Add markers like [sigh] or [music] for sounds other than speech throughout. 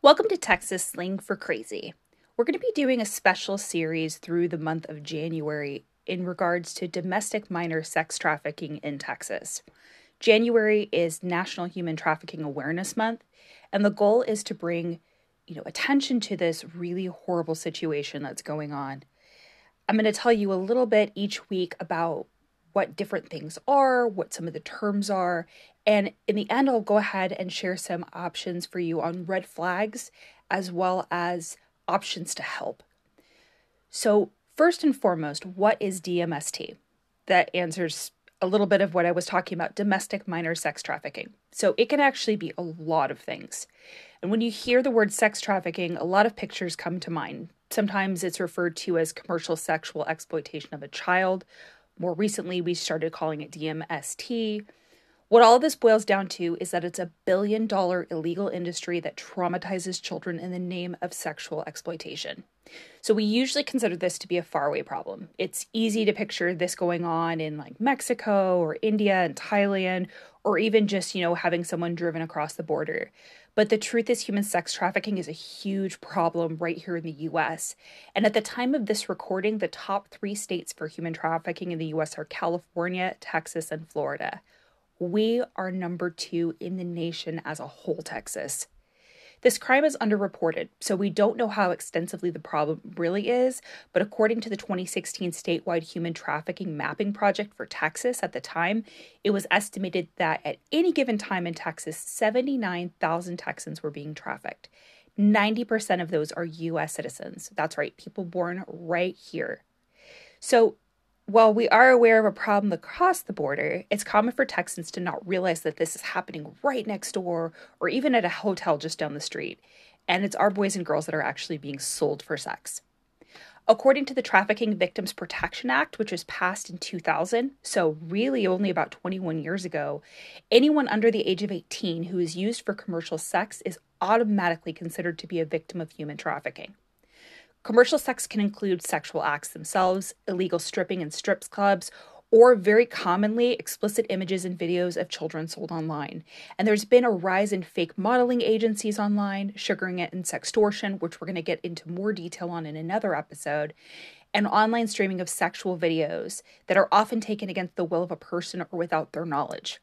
Welcome to Texas Slang for Crazy. We're going to be doing a special series through the month of January in regards to domestic minor sex trafficking in Texas. January is National Human Trafficking Awareness Month, and the goal is to bring, you know, attention to this really horrible situation that's going on. I'm going to tell you a little bit each week about what different things are, what some of the terms are, and in the end, I'll go ahead and share some options for you on red flags as well as options to help. So, first and foremost, what is DMST? That answers a little bit of what I was talking about domestic minor sex trafficking. So, it can actually be a lot of things. And when you hear the word sex trafficking, a lot of pictures come to mind. Sometimes it's referred to as commercial sexual exploitation of a child. More recently, we started calling it DMST. What all this boils down to is that it's a billion dollar illegal industry that traumatizes children in the name of sexual exploitation. So we usually consider this to be a faraway problem. It's easy to picture this going on in like Mexico or India and Thailand or even just, you know, having someone driven across the border. But the truth is human sex trafficking is a huge problem right here in the US. And at the time of this recording, the top 3 states for human trafficking in the US are California, Texas, and Florida we are number two in the nation as a whole, Texas. This crime is underreported, so we don't know how extensively the problem really is. But according to the 2016 statewide human trafficking mapping project for Texas at the time, it was estimated that at any given time in Texas, 79,000 Texans were being trafficked. 90% of those are US citizens. That's right, people born right here. So while we are aware of a problem across the border, it's common for Texans to not realize that this is happening right next door or even at a hotel just down the street. And it's our boys and girls that are actually being sold for sex. According to the Trafficking Victims Protection Act, which was passed in 2000, so really only about 21 years ago, anyone under the age of 18 who is used for commercial sex is automatically considered to be a victim of human trafficking. Commercial sex can include sexual acts themselves, illegal stripping in strips clubs, or very commonly explicit images and videos of children sold online. And there's been a rise in fake modeling agencies online, sugaring it and sextortion, which we're going to get into more detail on in another episode, and online streaming of sexual videos that are often taken against the will of a person or without their knowledge.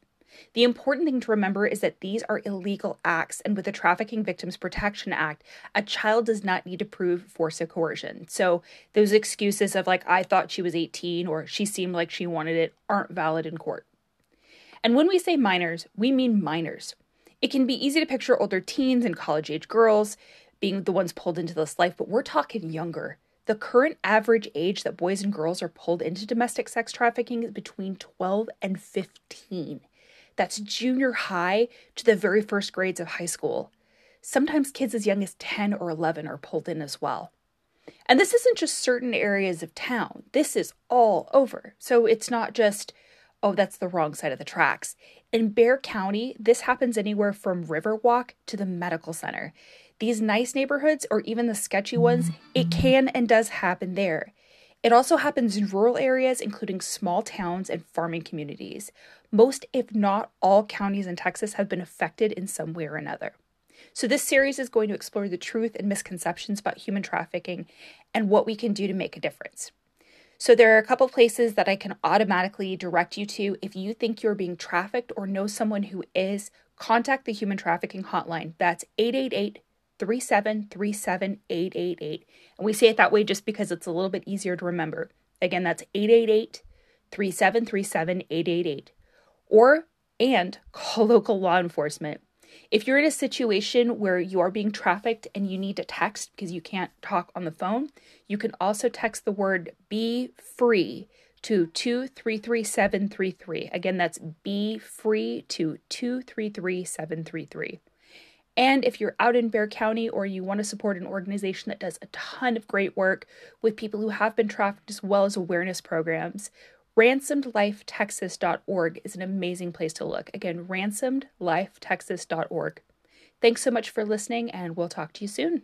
The important thing to remember is that these are illegal acts, and with the Trafficking Victims Protection Act, a child does not need to prove force or coercion. So those excuses of, like, I thought she was 18 or she seemed like she wanted it aren't valid in court. And when we say minors, we mean minors. It can be easy to picture older teens and college age girls being the ones pulled into this life, but we're talking younger. The current average age that boys and girls are pulled into domestic sex trafficking is between 12 and 15. That's junior high to the very first grades of high school. Sometimes kids as young as 10 or 11 are pulled in as well. And this isn't just certain areas of town, this is all over. So it's not just, oh, that's the wrong side of the tracks. In Bexar County, this happens anywhere from Riverwalk to the medical center. These nice neighborhoods, or even the sketchy ones, it mm. can and does happen there. It also happens in rural areas, including small towns and farming communities. Most, if not all, counties in Texas have been affected in some way or another. So, this series is going to explore the truth and misconceptions about human trafficking and what we can do to make a difference. So, there are a couple places that I can automatically direct you to. If you think you're being trafficked or know someone who is, contact the Human Trafficking Hotline. That's 888 3737 888. And we say it that way just because it's a little bit easier to remember. Again, that's 888 3737 888. Or, and call [laughs] local law enforcement. If you're in a situation where you are being trafficked and you need to text because you can't talk on the phone, you can also text the word be free to 233733. Again, that's be free to 233733. And if you're out in Bexar County or you want to support an organization that does a ton of great work with people who have been trafficked as well as awareness programs, ransomedlifetexas.org is an amazing place to look. Again, ransomedlifetexas.org. Thanks so much for listening, and we'll talk to you soon.